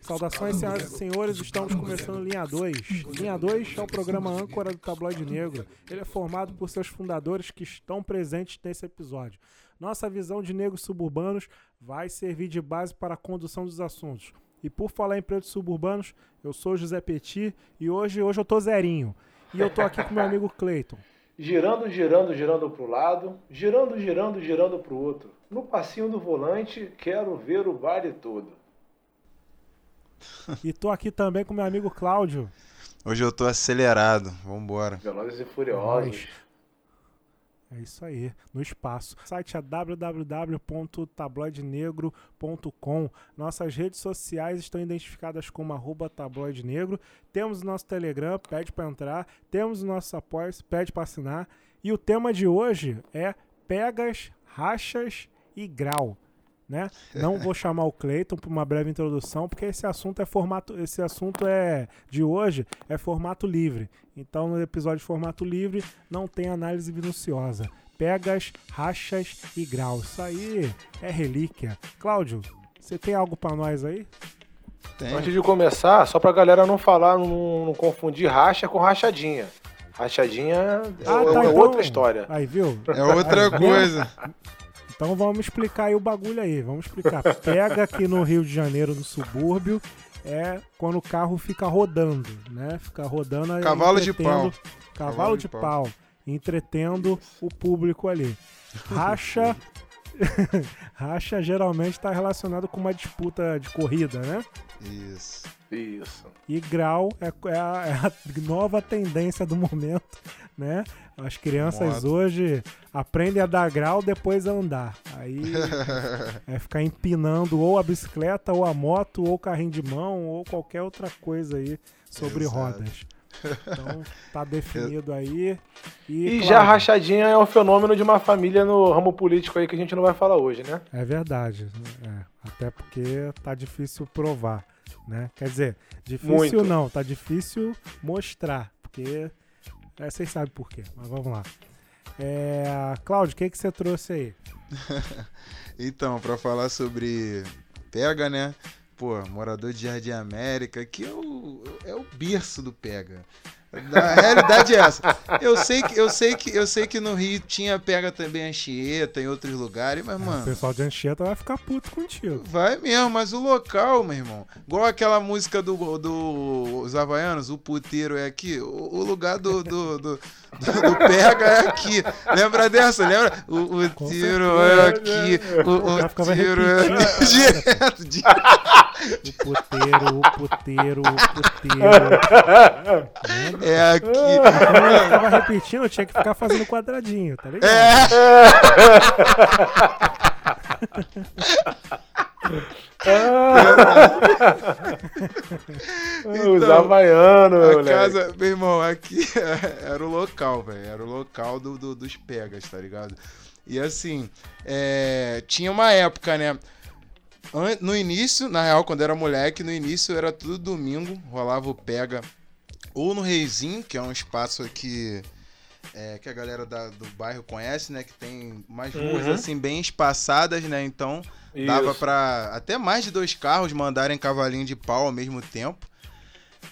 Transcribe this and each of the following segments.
Saudações, senhoras e senhores, estamos começando Linha 2. Linha 2 é o programa âncora do Tabloide Negro. Ele é formado por seus fundadores que estão presentes nesse episódio. Nossa visão de negros suburbanos vai servir de base para a condução dos assuntos. E por falar em pretos suburbanos, eu sou José Petit e hoje, hoje eu tô zerinho. E eu tô aqui com meu amigo Cleiton. Girando, girando, girando para o lado, girando, girando, girando para o outro. No passinho do volante, quero ver o baile todo. E tô aqui também com meu amigo Cláudio. Hoje eu tô acelerado, vambora. Velozes e Furiosos. É isso aí, no espaço. O site é www.tabloidenegro.com. Nossas redes sociais estão identificadas como arroba tabloidenegro. Temos o nosso Telegram, pede para entrar. Temos o nosso apoio, pede para assinar. E o tema de hoje é pegas, rachas e grau. Né? Não vou chamar o Cleiton para uma breve introdução, porque esse assunto é formato, esse assunto é de hoje é formato livre. Então, no episódio de formato livre não tem análise minuciosa. Pegas, rachas e graus. Isso aí é relíquia. Cláudio, você tem algo para nós aí? Tem. Antes de começar, só pra galera não falar, não, não confundir racha com rachadinha. Rachadinha ah, é, tá, é então... outra história. Aí, viu? É outra aí, coisa. Então vamos explicar aí o bagulho aí. Vamos explicar. Pega aqui no Rio de Janeiro, no subúrbio, é quando o carro fica rodando, né? Fica rodando. Cavalo de pau. Cavalo, Cavalo de, de pau. pau. Entretendo o público ali. Racha. Racha geralmente está relacionado com uma disputa de corrida, né? Isso. Isso. E grau é, é, a, é a nova tendência do momento, né? As crianças hoje aprendem a dar grau depois a andar. Aí é ficar empinando ou a bicicleta, ou a moto, ou o carrinho de mão, ou qualquer outra coisa aí sobre Exato. rodas. Então tá definido aí. E, e claro, já rachadinha é um fenômeno de uma família no ramo político aí que a gente não vai falar hoje, né? É verdade. É, até porque tá difícil provar, né? Quer dizer, difícil Muito. não, tá difícil mostrar, porque é, vocês sabem por quê, mas vamos lá. É, Cláudio, o que, que você trouxe aí? então, para falar sobre Pega, né? Pô, morador de Jardim América, que é o, é o berço do Pega. A realidade é essa. Eu sei que, eu sei que, eu sei que no Rio tinha pega também Anchieta em outros lugares, mas, mano. O pessoal de Anchieta vai ficar puto contigo. Vai mesmo, mas o local, meu irmão. Igual aquela música do, do os Havaianos, o puteiro é aqui. O, o lugar do, do, do, do, pega é aqui. Lembra dessa? Lembra? O, o tiro é aqui. O, o tiro é aqui. Direto, direto. O puteiro, o puteiro, o puteiro. É aqui. Eu tava repetindo, eu tinha que ficar fazendo quadradinho, tá ligado? É. então, Os havaianos, a moleque. casa, meu irmão, aqui era o local, velho. Era o local do, do, dos pegas, tá ligado? E assim, é, tinha uma época, né? No início, na real, quando era moleque, no início era tudo domingo, rolava o pega ou no Reizinho, que é um espaço aqui é, que a galera da, do bairro conhece, né? Que tem umas ruas uhum. assim bem espaçadas, né? Então Isso. dava para até mais de dois carros mandarem cavalinho de pau ao mesmo tempo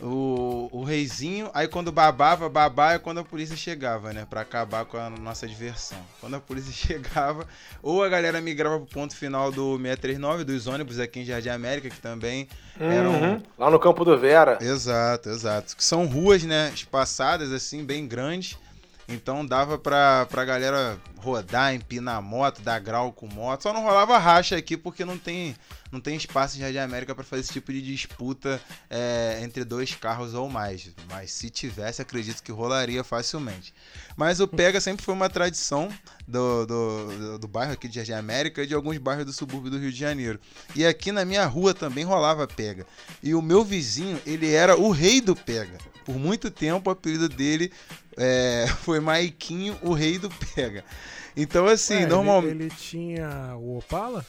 o, o reizinho. Aí quando babava, babá é quando a polícia chegava, né? Pra acabar com a nossa diversão. Quando a polícia chegava, ou a galera migrava pro ponto final do 639, dos ônibus aqui em Jardim América, que também uhum. eram. Lá no Campo do Vera. Exato, exato. Que são ruas, né? Espaçadas, assim, bem grandes. Então dava pra, pra galera rodar, empinar moto, dar grau com moto. Só não rolava racha aqui porque não tem, não tem espaço em Jardim América para fazer esse tipo de disputa é, entre dois carros ou mais. Mas se tivesse, acredito que rolaria facilmente. Mas o Pega sempre foi uma tradição do, do, do, do bairro aqui de Jardim América e de alguns bairros do subúrbio do Rio de Janeiro. E aqui na minha rua também rolava Pega. E o meu vizinho, ele era o rei do Pega. Por muito tempo o apelido dele é, foi Maiquinho, o rei do pega. Então, assim, Ué, normalmente. Ele, ele, tinha o Opala?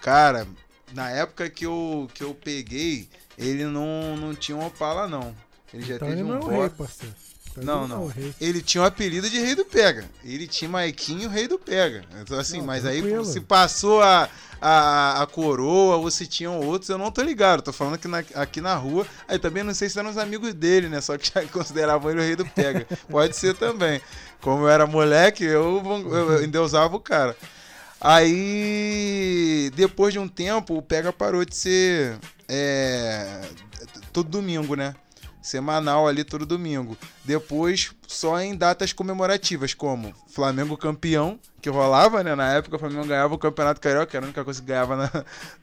Cara, na época que eu, que eu peguei, ele não, não tinha um Opala, não. Ele já então teve ele um não é o rei, parceiro. Não, não. Ele tinha o um apelido de Rei do Pega. Ele tinha Maiquinho, Rei do Pega. Então, assim, não, mas tranquilo. aí se passou a, a, a coroa ou se tinham outros, eu não tô ligado. Tô falando que na, aqui na rua. Aí também não sei se eram os amigos dele, né? Só que já consideravam ele o Rei do Pega. Pode ser também. Como eu era moleque, eu, eu, eu endeusava o cara. Aí, depois de um tempo, o Pega parou de ser é, todo domingo, né? Semanal ali todo domingo. Depois, só em datas comemorativas, como Flamengo campeão, que rolava, né? Na época, o Flamengo ganhava o Campeonato Carioca, era a única coisa que ganhava na,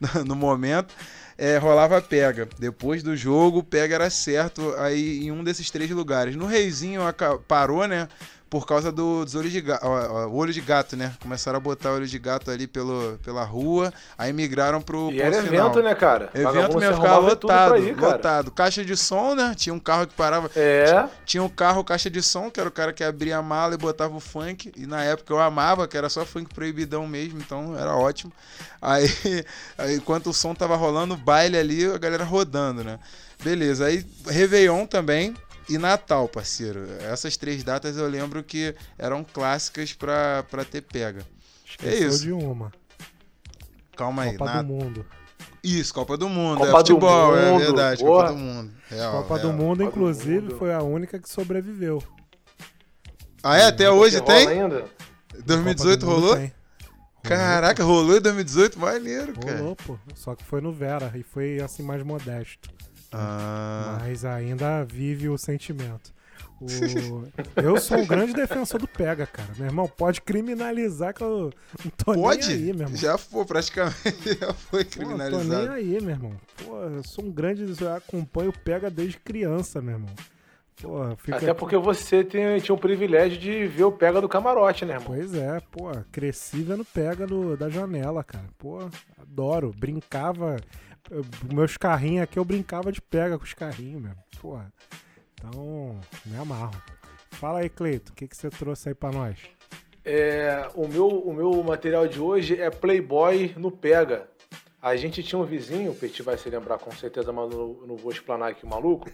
na, no momento. É, rolava pega. Depois do jogo, pega era certo aí em um desses três lugares. No Reizinho parou, né? Por causa do, dos olhos de gato, o olho de gato, né? Começaram a botar olho de gato ali pelo, pela rua, aí migraram pro E era final. evento, né, cara? Evento mesmo, ficava lotado, ir, lotado. Caixa de som, né? Tinha um carro que parava. É. Tinha um carro caixa de som, que era o cara que abria a mala e botava o funk. E na época eu amava, que era só funk proibidão mesmo, então era ótimo. Aí, aí enquanto o som tava rolando, baile ali, a galera rodando, né? Beleza, aí Réveillon também, e Natal, parceiro. Essas três datas eu lembro que eram clássicas pra, pra ter pega. Esqueceu é isso. de uma. Calma aí. Copa na... do Mundo. Isso, Copa do Mundo. Copa é futebol, é verdade. Porra. Copa do Mundo. Real, Copa real. do Mundo, Copa inclusive, do mundo. foi a única que sobreviveu. Ah, é? Até hoje tem? Ainda? 2018 rolou? Tem. Caraca, rolou em 2018? Maneiro, cara. Rolou, pô. Só que foi no Vera e foi assim mais modesto. Ah. Mas ainda vive o sentimento. O... eu sou um grande defensor do pega, cara. Meu irmão, pode criminalizar que eu não tô pode? nem aí, meu irmão. Já foi, praticamente já foi criminalizado. Pô, tô nem aí, meu irmão. Pô, eu sou um grande. Eu acompanho o pega desde criança, meu irmão. Porra, fica... Até porque você tem, tinha o privilégio de ver o pega do camarote, né, irmão? Pois é, pô, cresci vendo pega do, da janela, cara. Pô, adoro. Brincava meus carrinhos aqui eu brincava de pega com os carrinhos mesmo. Porra. Então, me amarro. Fala aí, Cleito, o que, que você trouxe aí pra nós? É, o, meu, o meu material de hoje é Playboy no Pega. A gente tinha um vizinho, o Petit vai se lembrar com certeza, mas não, não vou explanar aqui o maluco.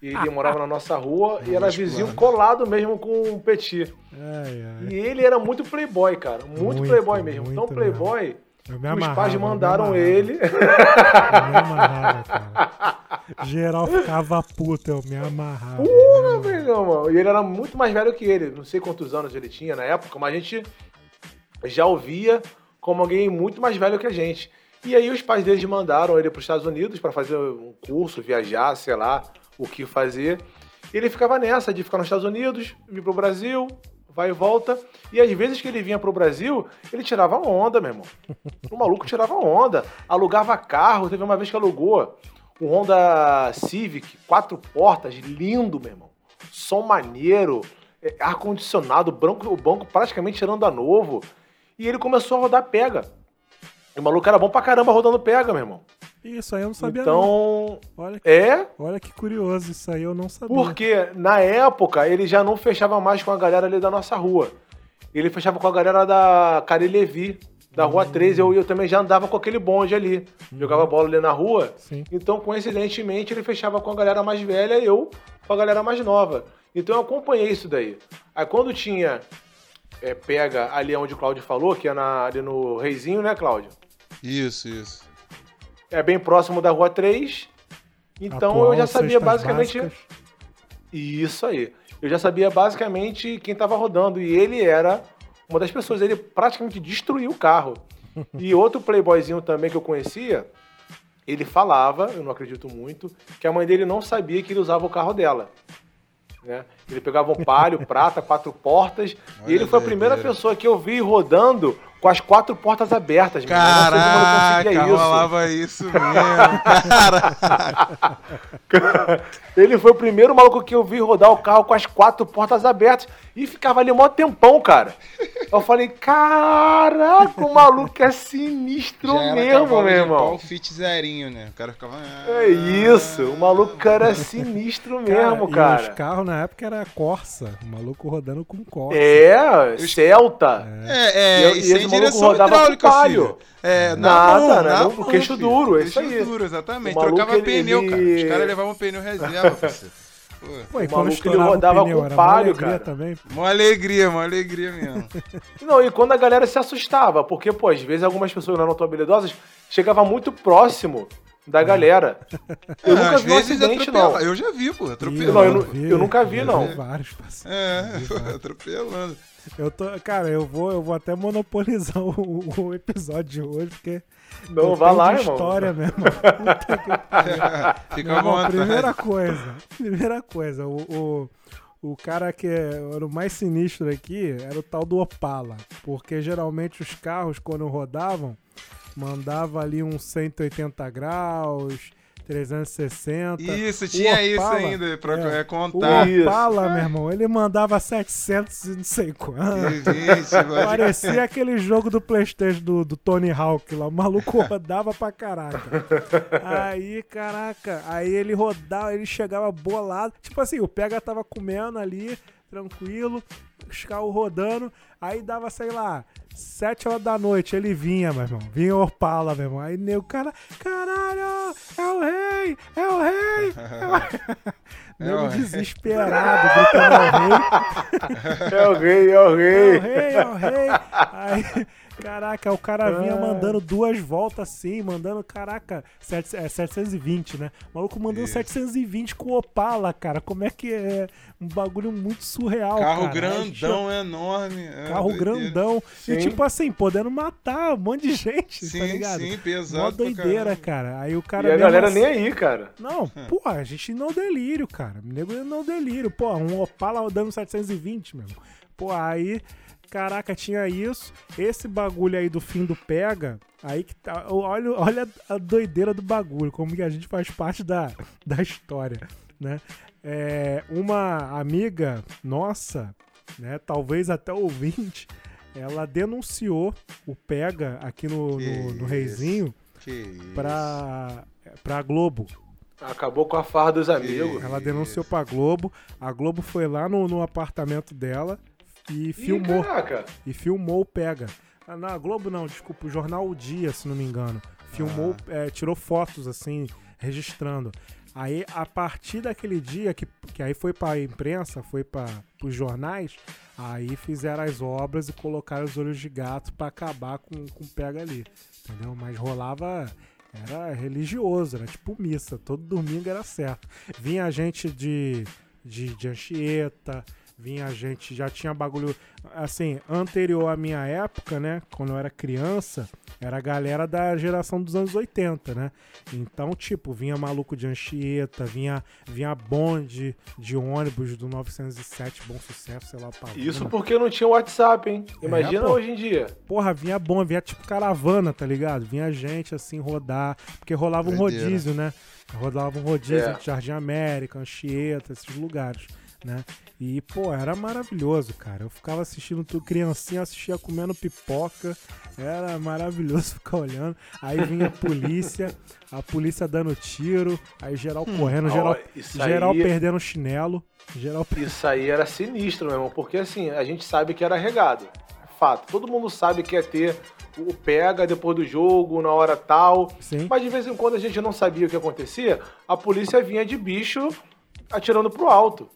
E ele morava na nossa rua e era vizinho colado mesmo com o Petit. Ai, ai. E ele era muito playboy, cara. Muito, muito playboy mesmo. Então, playboy, mesmo. Os pais mandaram ele. Eu me amarrava, cara. Geral ficava puta, eu me amarrava. Uh, meu mano. E ele era muito mais velho que ele. Não sei quantos anos ele tinha na época, mas a gente já ouvia como alguém muito mais velho que a gente. E aí os pais dele mandaram ele para os Estados Unidos para fazer um curso, viajar, sei lá, o que fazer. E ele ficava nessa de ficar nos Estados Unidos, vir pro Brasil, vai e volta. E às vezes que ele vinha pro Brasil, ele tirava onda, meu irmão. O maluco tirava onda. Alugava carro. Teve uma vez que alugou um Honda Civic, quatro portas, lindo, meu irmão. Som maneiro, é, ar-condicionado, o banco praticamente tirando a novo. E ele começou a rodar pega. E o maluco era bom pra caramba rodando pega, meu irmão. Isso aí eu não sabia então, não. Olha que, é? Olha que curioso, isso aí eu não sabia. Porque na época ele já não fechava mais com a galera ali da nossa rua. Ele fechava com a galera da Cari Levi, da Rua uhum. 13. Eu, eu também já andava com aquele bonde ali. Uhum. Jogava bola ali na rua. Sim. Então, coincidentemente, ele fechava com a galera mais velha e eu com a galera mais nova. Então eu acompanhei isso daí. Aí quando tinha é, pega ali onde o Cláudio falou, que é na, ali no Reizinho, né, Cláudio? Isso, isso é bem próximo da Rua 3. Então Atual, eu já sabia basicamente. Básicas. Isso aí. Eu já sabia basicamente quem estava rodando. E ele era uma das pessoas. Ele praticamente destruiu o carro. e outro playboyzinho também que eu conhecia, ele falava, eu não acredito muito, que a mãe dele não sabia que ele usava o carro dela. Né? Ele pegava um palio, prata, quatro portas. Olha e ele foi a primeira pessoa que eu vi rodando com as quatro portas abertas. Caraca, isso. rolava isso mesmo. Caraca. Ele foi o primeiro maluco que eu vi rodar o carro com as quatro portas abertas e ficava ali um maior tempão, cara. Eu falei, caraca, o maluco é sinistro Já mesmo, meu irmão. O fit zerinho, né? O cara ficava. É isso, o maluco era sinistro mesmo, cara. E os carros na época era Corsa, o maluco rodando com Corsa. É, Celta. É, é, e, e, esse direção hidráulica, filho. É, nada, mão, né? Não, queixo filho. duro, é isso aí. Queixo duro, exatamente. Trocava ele, pneu, ele... cara. Os caras levavam pneu reserva, Pô, Pô, e O quando maluco, ele rodava pneu, com palio, alegria cara. também. uma alegria, uma alegria mesmo. Não, e quando a galera se assustava, porque, pô, às vezes algumas pessoas não eram tão habilidosas, chegava muito próximo da galera. Eu É, nunca às vi um vezes acidente, não. Eu já vi, pô, atropelando. Não, eu não- eu nunca vi, não. vários, parceiro. É, atropelando. Eu tô, cara, eu vou, eu vou até monopolizar o, o episódio de hoje, porque Não, vai lá, irmão. história mesmo. Puta que pariu. Fica Meu irmão, primeira coisa, primeira coisa, o, o, o cara que era o mais sinistro aqui era o tal do Opala, porque geralmente os carros, quando rodavam, mandava ali uns 180 graus, 360. Isso, O tinha isso Opala, ainda pra é, é, O contar. Isso. Opala, meu irmão, ele mandava 700 e não sei quanto. Parecia aquele jogo do Playstation do, do Tony Hawk lá. O maluco rodava pra caraca. Aí, caraca, aí ele rodava, ele chegava bolado. Tipo assim, o Pega tava comendo ali, tranquilo, os carros rodando. Aí dava, sei lá, sete horas da noite, ele vinha, meu irmão. Vinha o Opala, meu irmão. Aí nego, cara, caralho, é o rei, é o rei. É o rei. Nego o rei. desesperado, gritando é o rei. É o rei, é o É o rei. rei, é o rei. Aí, caraca, o cara vinha Ah. mandando duas voltas assim, mandando, caraca, sete- é, 720, né? O maluco mandando Isso. 720 com Opala, cara. Como é que é? Um bagulho muito surreal, Carro cara. Grandão, enorme. é, Carro doideira. grandão. E Sim. tipo assim, podendo matar um monte de gente, Sim, tá ligado? sim, pesado Mó pra doideira, cara. Aí o cara. E a galera assim- nem aí, cara. não, É. pô, a gente não delírio, cara. Nego não delírio. Pô, um Opala rodando 720, meu. irmão. Pô, aí, caraca, tinha isso. Esse bagulho aí do fim do pega, aí que tá. Olha, olha a doideira do bagulho, como que a gente faz parte da, da história, né? É, uma amiga nossa, né, talvez até ouvinte, ela denunciou o pega aqui no, no, no. Reizinho pra, pra Globo. Acabou com a farra dos amigos. Ela denunciou pra Globo. A Globo foi lá no, no apartamento dela e Ih, filmou. caraca. E filmou o Pega. Ah, Na Globo não, desculpa, o Jornal O Dia, se não me engano. Filmou, é, tirou fotos assim, registrando. Aí, a partir daquele dia, que, que aí foi pra imprensa, foi para os jornais, aí fizeram as obras e colocaram os olhos de gato pra acabar com, com o Pega ali. Entendeu? Mas rolava. Era religioso, era tipo missa. Todo domingo era certo. Vinha gente de, de, de Anchieta, vinha gente, já tinha bagulho. Assim, anterior à minha época, né? Quando eu era criança, era a galera da geração dos anos 80, né? Então, tipo, vinha maluco de Anchieta, vinha, vinha bonde de ônibus do 907, bom sucesso, sei lá, pra Isso porque não tinha WhatsApp, hein? Imagina pô. hoje em dia. Porra, vinha bom, vinha tipo caravana, tá ligado? Vinha gente assim rodar, porque rolava um Doideira. rodízio, né? Rolava um rodízio É. de Jardim América, Anchieta, esses lugares, né? E, pô, era maravilhoso, cara. Eu ficava assistindo tudo, criancinha, assistia comendo pipoca, era maravilhoso ficar olhando. Aí vinha a polícia, a polícia dando tiro, aí geral correndo, geral, isso geral aí- perdendo o chinelo, geral Isso aí era sinistro, meu irmão, porque assim, a gente sabe que era regado. Fato. Todo mundo sabe que ia ter o pega depois do jogo, na hora tal. Sim. Mas de vez em quando a gente não sabia o que acontecia, a polícia vinha de bicho atirando pro alto,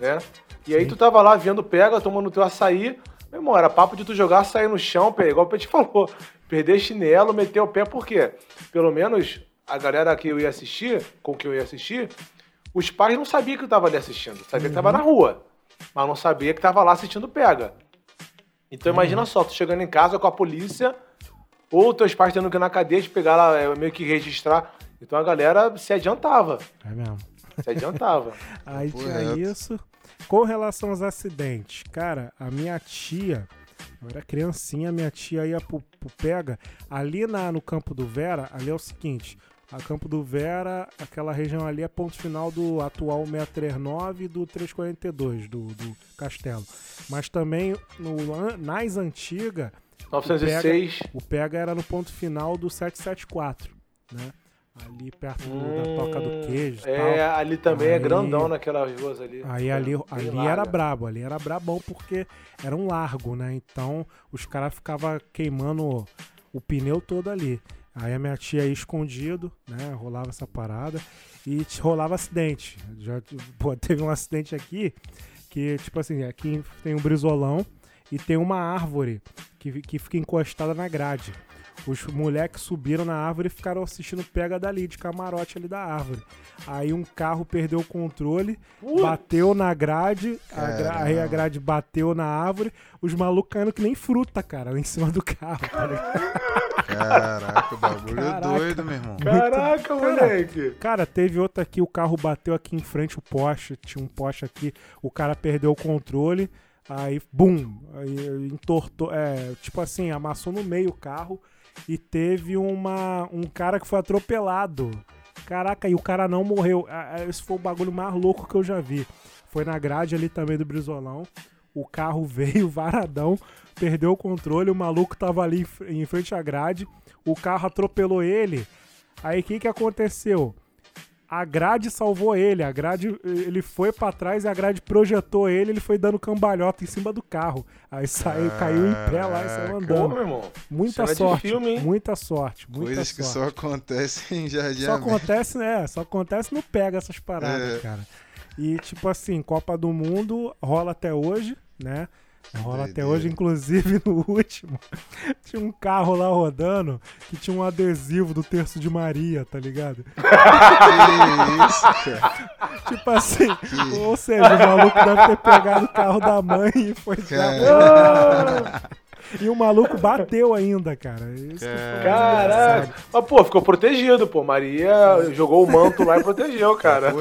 né? E aí tu tava lá vendo pega, tomando teu açaí. Meu irmão, era papo de tu jogar açaí no chão, pé, igual o Pet falou. Perder chinelo, meter o pé, por quê? Pelo menos a galera que eu ia assistir, com que eu ia assistir, os pais não sabiam que eu tava ali assistindo. Sabia que tava na rua. Mas não sabia que tava lá assistindo pega. Então imagina só, tu chegando em casa com a polícia, ou teus pais tendo que ir na cadeia te pegar lá, é, meio que registrar. Então a galera se adiantava. É mesmo. Se adiantava. Aí tinha reto. isso. Com relação aos acidentes, cara, a minha tia, eu era criancinha, minha tia ia pro, pro Pega. Ali na, no Campo do Vera, ali é o seguinte: a Campo do Vera, aquela região ali é ponto final do atual 639 e do 342 do, do Castelo. Mas também no, nas antigas, 906. o Pega era no ponto final do 774, né? Ali perto do- da Toca do Queijo e tal. É, ali também é Aí- grandão naquelas ruas ali. Aí É, ali, ali larga. era brabo, ali era brabão porque era um largo, né? Então os caras ficavam queimando o pneu todo ali. Aí a minha tia ia escondido, né? Rolava essa parada e rolava acidente. Já pô, teve um acidente aqui que, tipo assim, aqui tem um brisolão e tem uma árvore que, que fica encostada na grade. Os moleques subiram na árvore e ficaram assistindo pega dali, de camarote ali da árvore. Aí um carro perdeu o controle, Putz. bateu na grade, a gra- aí a grade bateu na árvore, os malucos caindo que nem fruta, cara, lá em cima do carro. tá? Caraca, o bagulho Caraca. doido, meu irmão. Caraca, Cara, moleque. Cara, teve outra aqui, o carro bateu aqui em frente, o poste, tinha um poste aqui, o cara perdeu o controle, aí, bum, aí entortou, é, tipo assim, amassou no meio o carro e teve uma, um cara que foi atropelado. Caraca, e o cara não morreu. Ah, ah, Esse foi o bagulho mais louco que eu já vi. Foi na grade ali também do Brizolão. O carro veio varadão, perdeu o controle, o maluco tava ali em fr- em frente à grade, o carro atropelou ele. Aí o que que aconteceu? A grade salvou ele, a grade, ele foi pra trás e a grade projetou ele, ele foi dando cambalhota em cima do carro. Aí saiu, caiu em pé lá e saiu andando. meu irmão. Muita de sorte, filme, hein? muita sorte, muita Coisas que sorte. só acontecem em Jardim Só acontece, né? Só acontece no pega essas paradas, É. cara. E tipo assim, Copa do Mundo rola até hoje, né? Rola até hoje, inclusive no último, tinha um carro lá rodando que tinha um adesivo do terço de Maria, tá ligado? Que isso, cara. Tipo assim, ou seja, o maluco deve ter pegado o carro da mãe e foi dar. E o maluco bateu ainda, cara. Isso Caraca. Mas, pô, ficou protegido, pô. Maria jogou o manto lá e protegeu, cara.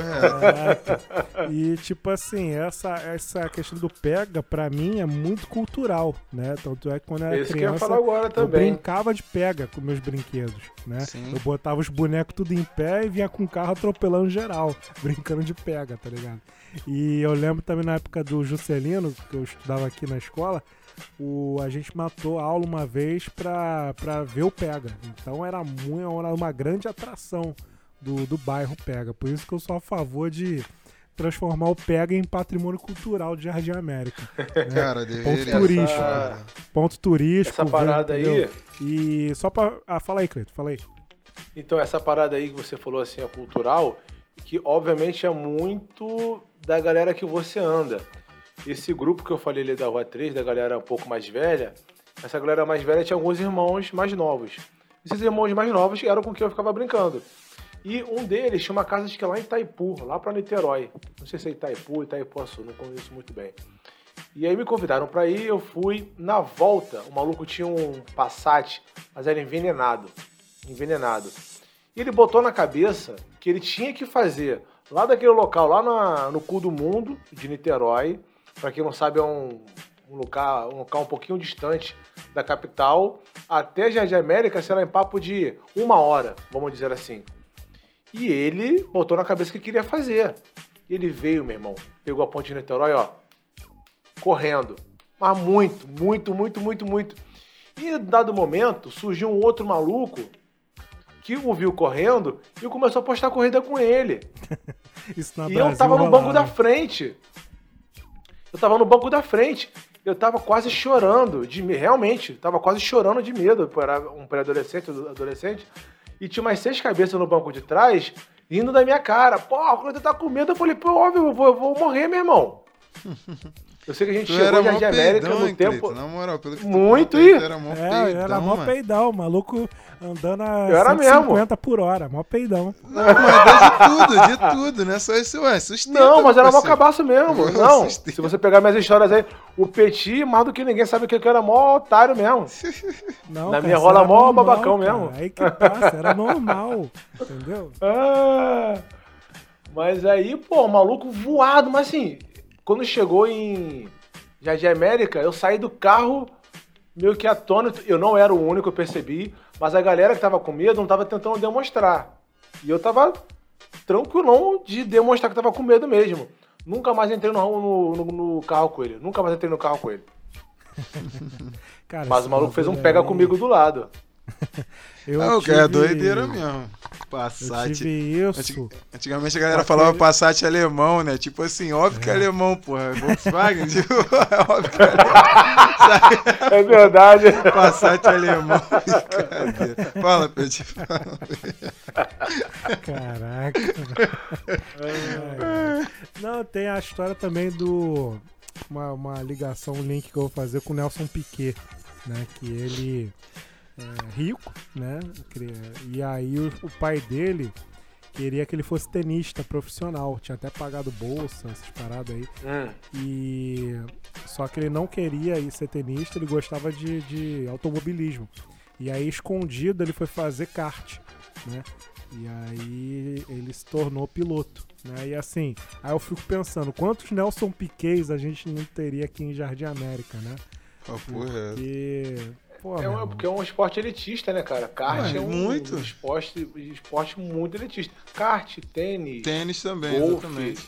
É. E tipo assim, essa, essa questão do pega, pra mim, é muito cultural, né? Tanto é que quando eu era Esse eu criança, falar agora eu também. brincava de pega com meus brinquedos, né? Sim. Eu botava os bonecos tudo em pé e vinha com o carro atropelando geral, brincando de pega, tá ligado? E eu lembro também na época do Juscelino, que eu estudava aqui na escola, o, a gente matou a aula uma vez pra, pra ver o pega. Então era, muito, era uma grande atração do, do bairro Pega. Por isso que eu sou a favor de transformar o Pega em patrimônio cultural de Jardim América. Cara, deveria. turístico. Cara. Ponto turístico. Essa parada entendeu? aí. E só pra. Ah, fala aí, Cleito, fala aí. Então, essa parada aí que você falou assim, é cultural, que obviamente é muito da galera que você anda. Esse grupo que eu falei ali da Rua 3, da galera um pouco mais velha, essa galera mais velha tinha alguns irmãos mais novos. Esses irmãos mais novos eram com quem eu ficava brincando. E um deles tinha uma casa, acho que é lá em Itaipu, lá pra Niterói. Não sei se é Itaipu, Itaipuaçu, não conheço muito bem. E aí me convidaram pra ir, eu fui. Na volta, o maluco tinha um Passat, mas era envenenado. Envenenado. E ele botou na cabeça que ele tinha que fazer lá daquele local, lá na- no cu do mundo, de Niterói. Pra quem não sabe, é um, um, local, um local um pouquinho distante da capital. Até Jardim América será em papo de uma hora, vamos dizer assim. E ele botou na cabeça que queria fazer. Ele veio, meu irmão, pegou a ponte de Niterói, ó, correndo. Mas muito, muito, muito, muito, muito. E em dado momento, surgiu um outro maluco que o viu correndo e começou a postar corrida com ele. Isso na e Brasil eu tava no banco da rolava. frente. Eu tava no banco da frente. Eu tava quase chorando de me- realmente, tava quase chorando de medo. Eu era um pré-adolescente, adolescente. E tinha umas seis cabeças no banco de trás, rindo da minha cara. Pô, quando eu tá com medo, eu falei, pô, óbvio, eu vou, eu vou morrer, meu irmão. Eu sei que a gente Tu chegou Jardim América no tempo. Na moral, pelo que Muito, tu Era mó É, peidão, era mó mano. peidão, maluco andando a Eu era 150 por hora, mó peidão. Não, mas de tudo, de tudo, né? Só isso, ué, sustenta. Não, mas era mó cabaço mesmo. Nossa, Não, sustenta. se você pegar minhas histórias aí, o Petit, mais do que ninguém sabe que eu era mó otário mesmo. Não, Na cara, minha isso rola mó normal, babacão cara. mesmo. Aí que passa, era normal, entendeu? Ah, mas aí, pô, o maluco voado, mas assim, quando chegou em Jardim América, eu saí do carro meio que atônito. Eu não era o único, eu percebi, mas a galera que tava com medo não tava tentando demonstrar. E eu tava tranquilão de demonstrar que tava com medo mesmo. Nunca mais entrei no, no, no- carro com ele. Nunca mais entrei no carro com ele. Cara, Mas o maluco fez um pega aí- comigo do lado. Eu Não, tive, é doideira mesmo. Eu Passat. tive isso. Antig- Antigamente a galera Só falava Passat alemão, né? Tipo assim, óbvio que é alemão, porra. Volkswagen, tipo, é óbvio que é É verdade. Passat alemão. Brincadeira. Fala, Petit. fala. Caraca. Não, tem a história também do. Uma, uma ligação, um link que eu vou fazer com o Nelson Piquet, né? Que ele é rico, né? E aí o, o pai dele queria que ele fosse tenista profissional. Tinha até pagado bolsa, essas paradas aí. Hum. E só que ele não queria ir ser tenista, ele gostava de, de automobilismo. E aí, escondido, ele foi fazer kart, né? E aí ele se tornou piloto, né? E assim, aí eu fico pensando, quantos Nelson Piquets a gente não teria aqui em Jardim América, né? Ah, porra. Porque, pô, É um, porque é um esporte elitista, né, cara? Kart Ué, é um muito. Esporte, esporte muito elitista. Kart, tênis, Tênis também, Golfe. exatamente.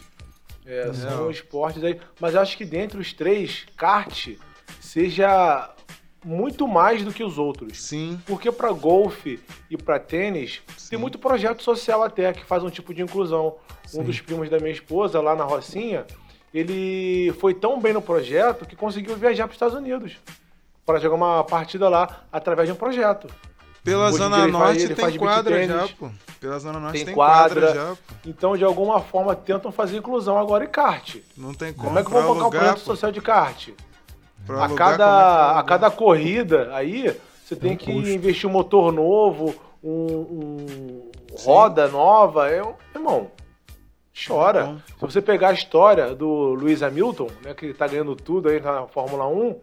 é, É. são esportes aí. Mas acho que dentre os três, kart seja muito mais do que os outros. Sim, Porque para golfe e para tênis, Sim. tem muito projeto social até que faz um tipo de inclusão. Sim. Um dos primos da minha esposa, lá na Rocinha, ele foi tão bem no projeto que conseguiu viajar para os Estados Unidos para jogar uma partida lá através de um projeto. Pela Zona faz- Norte tem faz beach quadra já, pô. Pela Zona Norte Tem tem, quadra. quadra. já, pô. Então, de alguma forma, tentam fazer inclusão agora em kart. Não tem como. Como é que vão colocar um projeto pô, social de kart? pra A alugar, cada, é a cada corrida aí, você tem um que custo. investir um motor novo, um, um roda nova. É, um- irmão, chora. Então, Se você pegar a história do Lewis Hamilton, né, que tá ganhando tudo aí na Fórmula 1,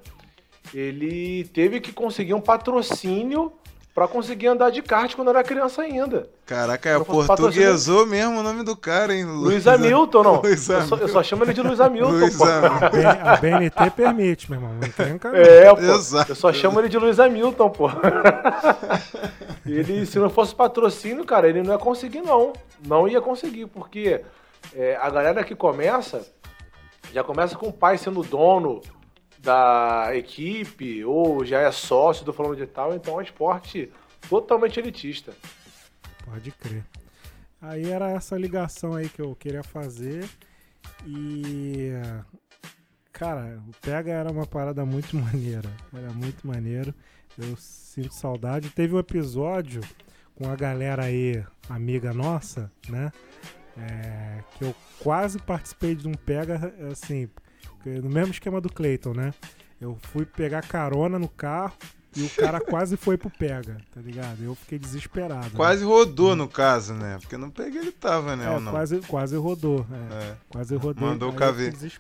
ele teve que conseguir um patrocínio pra conseguir andar de kart quando era criança ainda. Caraca, é portuguesou mesmo o nome do cara, hein? Luiz Hamilton, não. Luiz Eu só, eu só chamo ele de Luiz Hamilton, Luiz pô. Hamilton. a BN a BNT permite, meu irmão. Não encrenca, não. É, pô. Exato. Eu só chamo ele de Luiz Hamilton, pô. ele, se não fosse patrocínio, cara, ele não ia conseguir, não. Não ia conseguir, porque é, a galera que começa, já começa com o pai sendo dono da equipe, ou já é sócio do fulano de tal, então é um esporte totalmente elitista. Pode crer. Aí era essa ligação aí que eu queria fazer. E. Cara, o Pega era uma parada muito maneira. Era muito maneiro. Eu sinto saudade. Teve um episódio com a galera aí, amiga nossa, né? É, que eu quase participei de um Pega, assim, no mesmo esquema do Clayton, né? Eu fui pegar carona no carro e o cara quase foi pro Pega, tá ligado? Eu fiquei desesperado. né? Quase rodou no caso, né? Porque não peguei ele tava, né? É, não? quase, quase rodou. é. É. Quase rodou. Mandou o KV. Fiquei,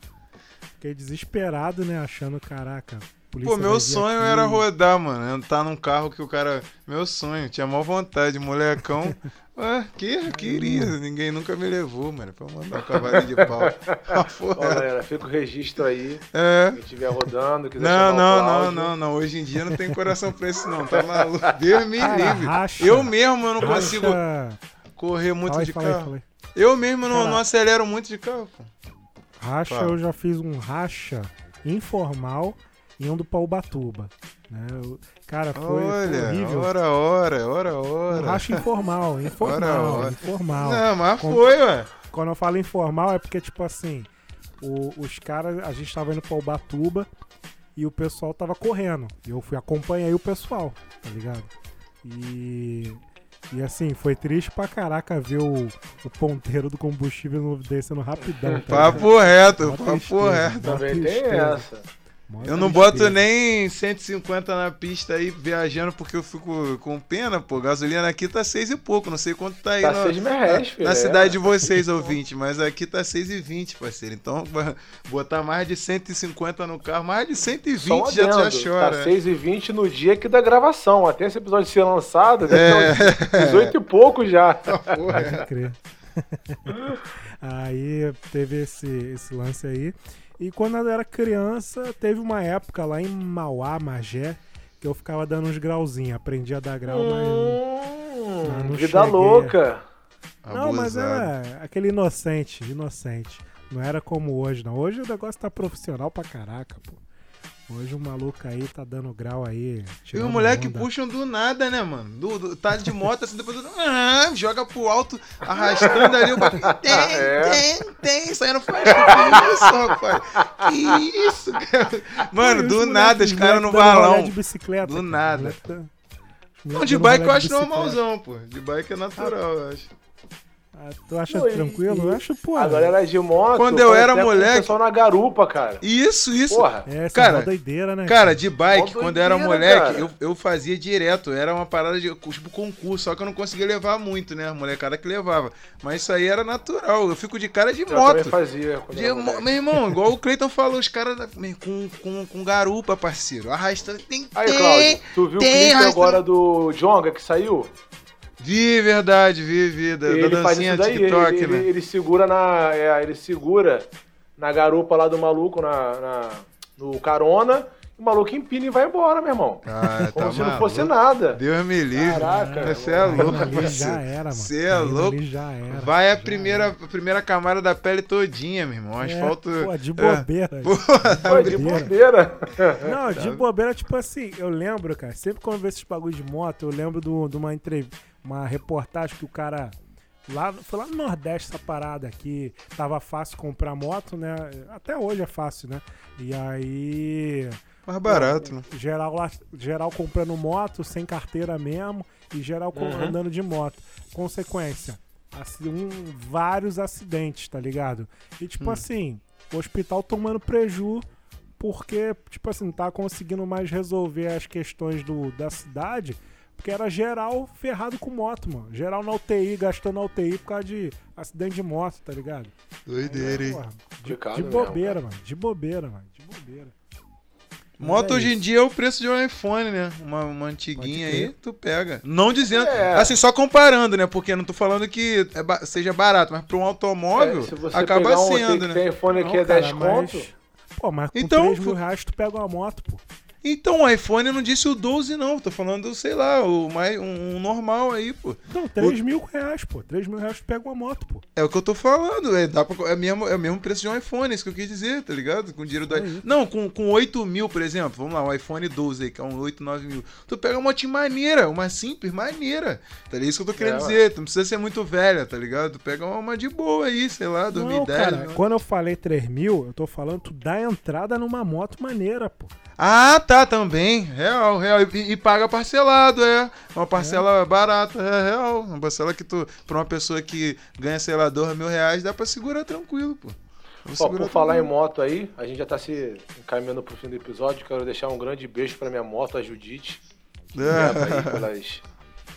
fiquei desesperado, né? Achando, caraca. Polícia Pô, meu sonho aqui. era rodar, mano. Entrar num carro que o cara. Meu sonho, tinha maior vontade, molecão. Ué, que? Queria. Ninguém nunca me levou, mano. Pra mandar um cavalinho de pau. Porra. galera, fica o registro aí. É. Quem estiver rodando, quiser Não, chamar o não, não, não, não. Hoje em dia não tem coração pra isso, não. Tá maluco? Deus me livre. Eu mesmo eu não Racha- consigo correr muito de carro. Eu mesmo não, não acelero muito de carro, pô. Racha, Fala. eu já fiz um racha informal indo pra Ubatuba. Né? Eu- cara, foi, foi Olha, horrível. hora, hora, hora, Um hora. racha informal, informal, Ora, ora. informal. Não, mas Com- foi, ué. Quando eu falo informal é porque, tipo assim, o- os caras, a gente tava indo pra Ubatuba e o pessoal tava correndo. E eu fui acompanhei o pessoal, tá ligado? E. E assim, foi triste pra caraca ver o, o ponteiro do combustível descendo rapidão. Tá ligado? Papo reto, papo tristeza, reto. Também tem essa. Eu não boto nem 150 na pista aí viajando porque eu fico com pena, pô. Gasolina aqui tá seis e pouco, não sei quanto tá aí Tá no- filho. na é. cidade de vocês, ouvinte, mas aqui tá 6,20, parceiro. Então, botar mais de 150 no carro, mais de 120 Só já, já adendo, chora. Tá 6 e 20 no dia que da gravação. Até esse episódio ser lançado, deve É. ter uns 18 e pouco já. Porra. Pode crer. aí teve esse, esse lance aí. E quando eu era criança, teve uma época lá em Mauá, Magé, que eu ficava dando uns grauzinhos. Aprendi a dar grau, mas. Hum, Mas não vida cheguei. louca. Não, mas Abusado. era aquele inocente, inocente. Não era como hoje, não. Hoje o negócio tá profissional pra caraca, pô. Hoje o maluco aí tá dando grau aí. E o moleque onda. puxam do nada, né, mano? Do, do- tá de moto, assim, depois do, ah, joga pro alto, arrastando ali o bagulho. Tem, É. tem, tem, saindo faz. Que isso, rapaz? Que isso, cara? Mano, do nada, os caras no balão. de bicicleta. Do cara. nada. Tá- Não, de bike eu acho normalzão, pô. De bike é natural, eu acho. Ah, tu acha Não, e- tranquilo? eu acho, pô. A galera de moto. Quando eu era moleque- O pessoal na garupa, cara. Isso, isso. Porra. É, essa Cara, é uma doideira, né? Cara, de bike, Mó quando eu era moleque, cara. eu, eu fazia direto. Era uma parada de tipo concurso, só que eu não conseguia levar muito, né? A molecada que levava. Mas isso aí era natural. Eu fico de cara de Eu moto. fazia. De meu irmão, igual o Cleiton falou, os caras com, com, com garupa, parceiro. Arrastando. Tem, Aí, tem. Claudio, tu viu o tem, clipe arrastando. agora do Jonga que saiu? Vi, verdade, vi, vi. Da, da ele faz dancinha isso daí, TikTok, ele, né? ele, ele segura na. é, ele segura na garupa lá do maluco, na, na- no carona, o maluco empina e vai embora, meu irmão. Ah, Como tá se não maluco. fosse nada. Deus me livre. Caraca, Você é louco, ali já era, mano. Você é louco. ali já era. Vai a primeira, era. a primeira camada da pele todinha, meu irmão. É, Asfalto. Pô, de é. bobeira. Pô, de bobeira. Não, de bobeira, tipo assim, eu lembro, cara, sempre quando eu vejo esses bagulho de moto, eu lembro do- de uma entrevista, uma reportagem que o cara. Lá, foi lá no Nordeste essa parada aqui. Tava fácil comprar moto, né? Até hoje é fácil, né? E aí. Mais barato, né? Geral, lá, geral comprando moto, sem carteira mesmo, e geral com- Uhum. andando de moto. Consequência, assim, um, vários acidentes, tá ligado? E tipo assim, o hospital tomando preju porque, tipo assim, não tá conseguindo mais resolver as questões do, da cidade, porque era geral ferrado com moto, mano. Geral na UTI, gastando na UTI por causa de acidente de moto, tá ligado? Doideira, hein? De, de mesmo, bobeira, cara. mano. De bobeira, mano. De bobeira. Mas Moto é hoje em dia é o preço de um iPhone, né? Uma, uma antiguinha aí, tu pega. Não dizendo. É. Assim, só comparando, né? Porque não tô falando que é ba- seja barato, mas pra um automóvel, É, se você acaba pegar um, sendo, tem, né? tem iPhone que Não, é 10 cara, mas- conto. Pô, mas com Então, 3 mil reais tu pega uma moto, pô. Então, o iPhone eu não disse o 12, não. Tô falando, sei lá, o mais, um, um normal aí, pô. Não, 3 mil reais, pô. 3 mil reais tu pega uma moto, pô. É o que eu tô falando. É, dá pra, é, mesmo, é o mesmo preço de um iPhone, é isso que eu quis dizer, tá ligado? Com dinheiro do i- isso. Não, com, com 8 mil, por exemplo. Vamos lá, um iPhone 12 aí, que é um 8, 9 mil. Tu pega uma motinha maneira, uma simples, maneira. Tá ligado? Isso que eu tô querendo É, dizer. Tu não precisa ser muito velha, tá ligado? Tu pega uma, uma de boa aí, sei lá, 2010. Não, cara, né? quando eu falei 3 mil, eu tô falando tu dá entrada numa moto maneira, pô. Ah, tá, também. Real, real. E, e paga parcelado, é. Uma parcela barata, é real. Uma parcela que tu, pra uma pessoa que ganha, sei lá, dois mil reais, dá pra segurar tranquilo, pô. Ó, segurar por falar em moto aí, a gente já tá se encaminhando pro fim do episódio. Quero deixar um grande beijo pra minha moto, a Judite. que leva aí pelas,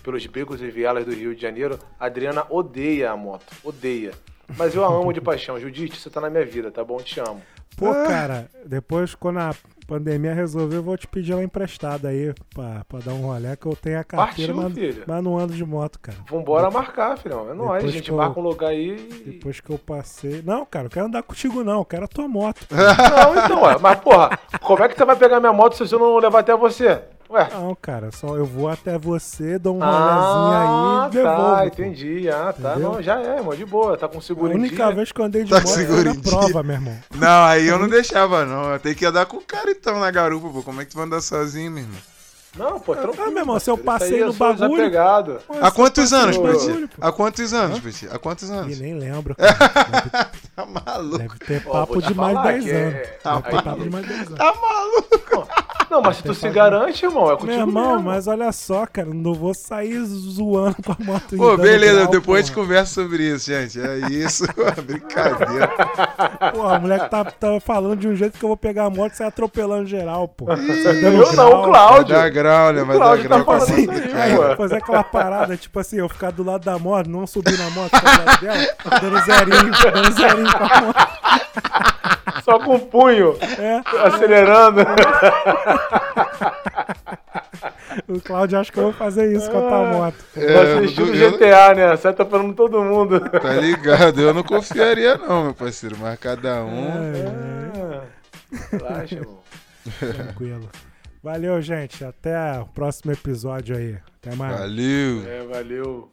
pelos becos e vielas do Rio de Janeiro. A Adriana odeia a moto, odeia. Mas eu a amo de paixão. Judite, você tá na minha vida, tá bom? Te amo. Pô, Ah. cara, depois quando a pandemia resolver, eu vou te pedir ela emprestada aí pra, pra dar um rolê, que eu tenho a carteira, Partiu, mas, mas não ando de moto, cara. Vambora marcar, filhão. É nóis. A Depois gente eu- marca um lugar aí. e- Depois que eu passei. Não, cara, eu quero andar contigo, não. Eu quero a tua moto. Não, então. Mas, porra, como é que você vai pegar minha moto se eu não levar até você? Ué. Não, cara, só eu vou até você, dou um Ah, rolezinho aí e devolvo. tá, pô. entendi. Ah, tá. Entendeu? Não, já é, irmão, de boa. Tá com A seguro em única dia. vez que eu andei de Tá moto dia. prova, meu irmão. Não, aí eu não deixava, não. Eu tenho que andar com o cara então na garupa, pô. Como é que tu vai andar sozinho, meu irmão? Não, pô, tranquilo. Ah, meu irmão, se eu passei no bagulho-. Pô, Há quantos passou anos, no Petit? Há quantos anos, Petit? Há quantos anos? nem lembro. Cara. Deve, Tá maluco? deve ter papo de mais de falar 10 que anos. é- Deve Tá ter papo de mais de 10 anos. Tá maluco? Não, mas se tu se garante, irmão, é contigo Meu irmão, mesmo. mas olha só, cara, não vou sair zoando com a moto. Pô, beleza, grau, depois a gente porra. conversa sobre isso, gente. É isso, brincadeira. Porra, o moleque tá, tá falando de um jeito que eu vou pegar a moto e sair atropelando geral, pô. Eu não, o Vai Cláudio. dar grau, né? Vai dar Cláudio tá grau essa isso aí, pô. Fazer aquela parada, tipo assim, eu ficar do lado da moto, não subir na moto, ficar do lado dela, dando zerinho, dando zerinho com a moto. Só com o punho, É, acelerando. o Claudio acha que eu vou fazer isso com a tua moto. É, Vai ser eu estilo GTA, né? Tá falando todo mundo. Tá ligado? Eu não confiaria, não, meu parceiro. Mas cada um. É, Ah, Relaxa, irmão. tranquilo. Valeu, gente. Até o próximo episódio aí. Até mais. Valeu. É, valeu.